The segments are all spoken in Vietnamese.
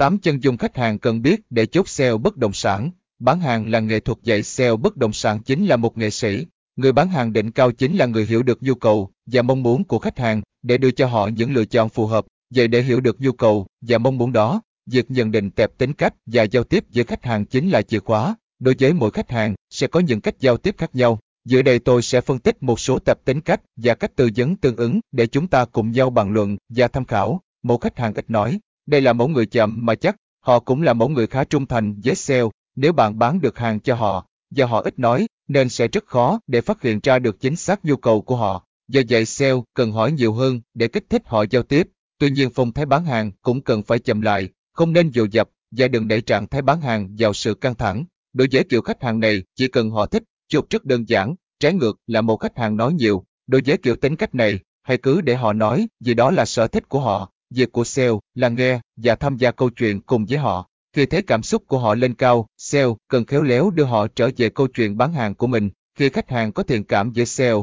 8 chân dung khách hàng cần biết để chốt sale bất động sản. Bán hàng là nghệ thuật dạy sale bất động sản chính là một nghệ sĩ. Người bán hàng đỉnh cao chính là người hiểu được nhu cầu và mong muốn của khách hàng để đưa cho họ những lựa chọn phù hợp. Vậy để hiểu được nhu cầu và mong muốn đó, việc nhận định tệp tính cách và giao tiếp với khách hàng chính là chìa khóa. Đối với mỗi khách hàng sẽ có những cách giao tiếp khác nhau. Dưới đây tôi sẽ phân tích một số tập tính cách và cách tư vấn tương ứng để chúng ta cùng nhau bàn luận và tham khảo. Một khách hàng ít nói, đây là mẫu người chậm mà chắc, họ cũng là mẫu người khá trung thành với sale, nếu bạn bán được hàng cho họ, do họ ít nói, nên sẽ rất khó để phát hiện ra được chính xác nhu cầu của họ. Do vậy sale cần hỏi nhiều hơn để kích thích họ giao tiếp. Tuy nhiên phong thái bán hàng cũng cần phải chậm lại, không nên dồn dập và đừng đẩy trạng thái bán hàng vào sự căng thẳng. Đối với kiểu khách hàng này, chỉ cần họ thích, chụp rất đơn giản, trái ngược là một khách hàng nói nhiều. Đối với kiểu tính cách này, hãy cứ để họ nói vì đó là sở thích của họ. Việc của sale là nghe và tham gia câu chuyện cùng với họ. Khi thấy cảm xúc của họ lên cao, sale cần khéo léo đưa họ trở về câu chuyện bán hàng của mình. Khi khách hàng có thiện cảm với sale,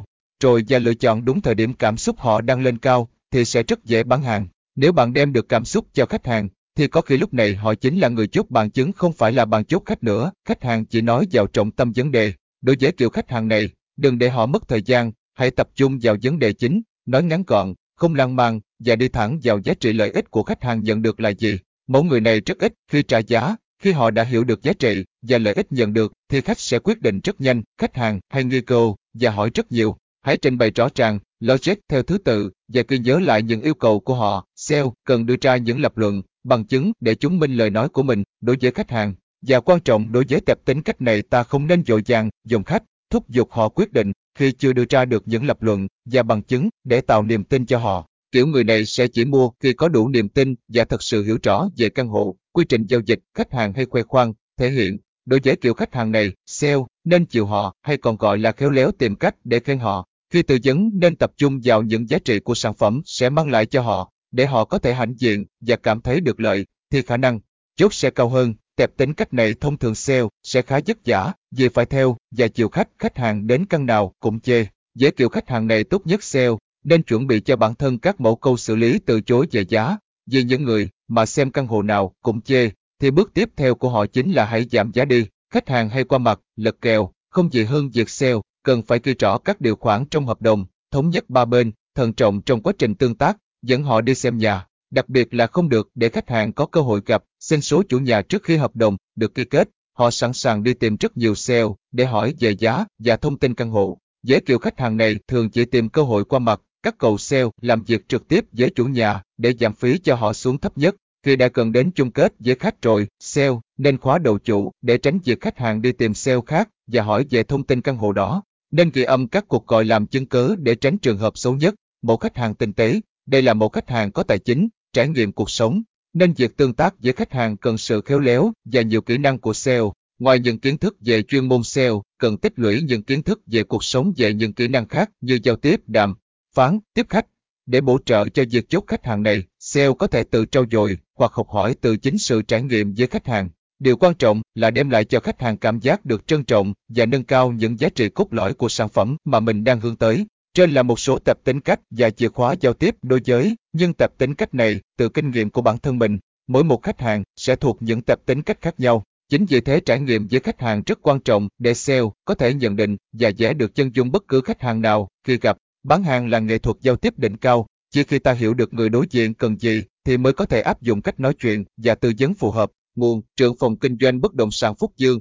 rồi và lựa chọn đúng thời điểm cảm xúc họ đang lên cao, thì sẽ rất dễ bán hàng. Nếu bạn đem được cảm xúc cho khách hàng, thì có khi lúc này họ chính là người chốt bàn chứng không phải là bàn chốt khách nữa. Khách hàng chỉ nói vào trọng tâm vấn đề. Đối với kiểu khách hàng này, đừng để họ mất thời gian, hãy tập trung vào vấn đề chính, nói ngắn gọn, không lan man và đi thẳng vào giá trị lợi ích của khách hàng nhận được là gì. Mẫu người này rất ít khi trả giá, khi họ đã hiểu được giá trị và lợi ích nhận được thì khách sẽ quyết định rất nhanh, khách hàng hay nghi cơ và hỏi rất nhiều. Hãy trình bày rõ ràng, logic theo thứ tự và ghi nhớ lại những yêu cầu của họ. Sale cần đưa ra những lập luận, bằng chứng để chứng minh lời nói của mình đối với khách hàng. Và quan trọng đối với tệp tính cách này ta không nên dội dàng, dùng khách, thúc giục họ quyết định khi chưa đưa ra được những lập luận và bằng chứng để tạo niềm tin cho họ. Kiểu người này sẽ chỉ mua khi có đủ niềm tin và thật sự hiểu rõ về căn hộ, quy trình giao dịch, khách hàng hay khoe khoang, thể hiện. Đối với kiểu khách hàng này, sale nên chịu họ hay còn gọi là khéo léo tìm cách để khen họ. Khi tư vấn nên tập trung vào những giá trị của sản phẩm sẽ mang lại cho họ, để họ có thể hãnh diện và cảm thấy được lợi, thì khả năng chốt sẽ cao hơn. Tệp tính cách này thông thường sale sẽ khá vất vả vì phải theo và chiều khách khách hàng đến căn nào cũng chê. Với kiểu khách hàng này tốt nhất sale nên chuẩn bị cho bản thân các mẫu câu xử lý từ chối về giá. Vì những người mà xem căn hộ nào cũng chê, thì bước tiếp theo của họ chính là hãy giảm giá đi. Khách hàng hay qua mặt, lật kèo, không gì hơn việc sale, cần phải ghi rõ các điều khoản trong hợp đồng, thống nhất ba bên, thận trọng trong quá trình tương tác, dẫn họ đi xem nhà. Đặc biệt là không được để khách hàng có cơ hội gặp, xin số chủ nhà trước khi hợp đồng được ký kết. Họ sẵn sàng đi tìm rất nhiều sale để hỏi về giá và thông tin căn hộ. Dễ kiểu khách hàng này thường chỉ tìm cơ hội qua mặt, các cầu sale làm việc trực tiếp với chủ nhà để giảm phí cho họ xuống thấp nhất. Khi đã cần đến chung kết với khách rồi, sale nên khóa đầu chủ để tránh việc khách hàng đi tìm sale khác và hỏi về thông tin căn hộ đó. Nên ghi âm các cuộc gọi làm chứng cớ để tránh trường hợp xấu nhất. Một khách hàng tinh tế, đây là một khách hàng có tài chính, trải nghiệm cuộc sống, nên việc tương tác với khách hàng cần sự khéo léo và nhiều kỹ năng của sale. Ngoài những kiến thức về chuyên môn sale, cần tích lũy những kiến thức về cuộc sống về những kỹ năng khác như giao tiếp, đàm, phán, tiếp khách. Để bổ trợ cho việc chốt khách hàng này, sale có thể tự trau dồi hoặc học hỏi từ chính sự trải nghiệm với khách hàng. Điều quan trọng là đem lại cho khách hàng cảm giác được trân trọng và nâng cao những giá trị cốt lõi của sản phẩm mà mình đang hướng tới. Trên là một số tập tính cách và chìa khóa giao tiếp đối giới, nhưng tập tính cách này từ kinh nghiệm của bản thân mình. Mỗi một khách hàng sẽ thuộc những tập tính cách khác nhau. Chính vì thế trải nghiệm với khách hàng rất quan trọng để sale có thể nhận định và vẽ được chân dung bất cứ khách hàng nào khi gặp. Bán hàng là nghệ thuật giao tiếp đỉnh cao, chỉ khi ta hiểu được người đối diện cần gì thì mới có thể áp dụng cách nói chuyện và tư vấn phù hợp. Nguồn trưởng phòng kinh doanh bất động sản Phúc Dương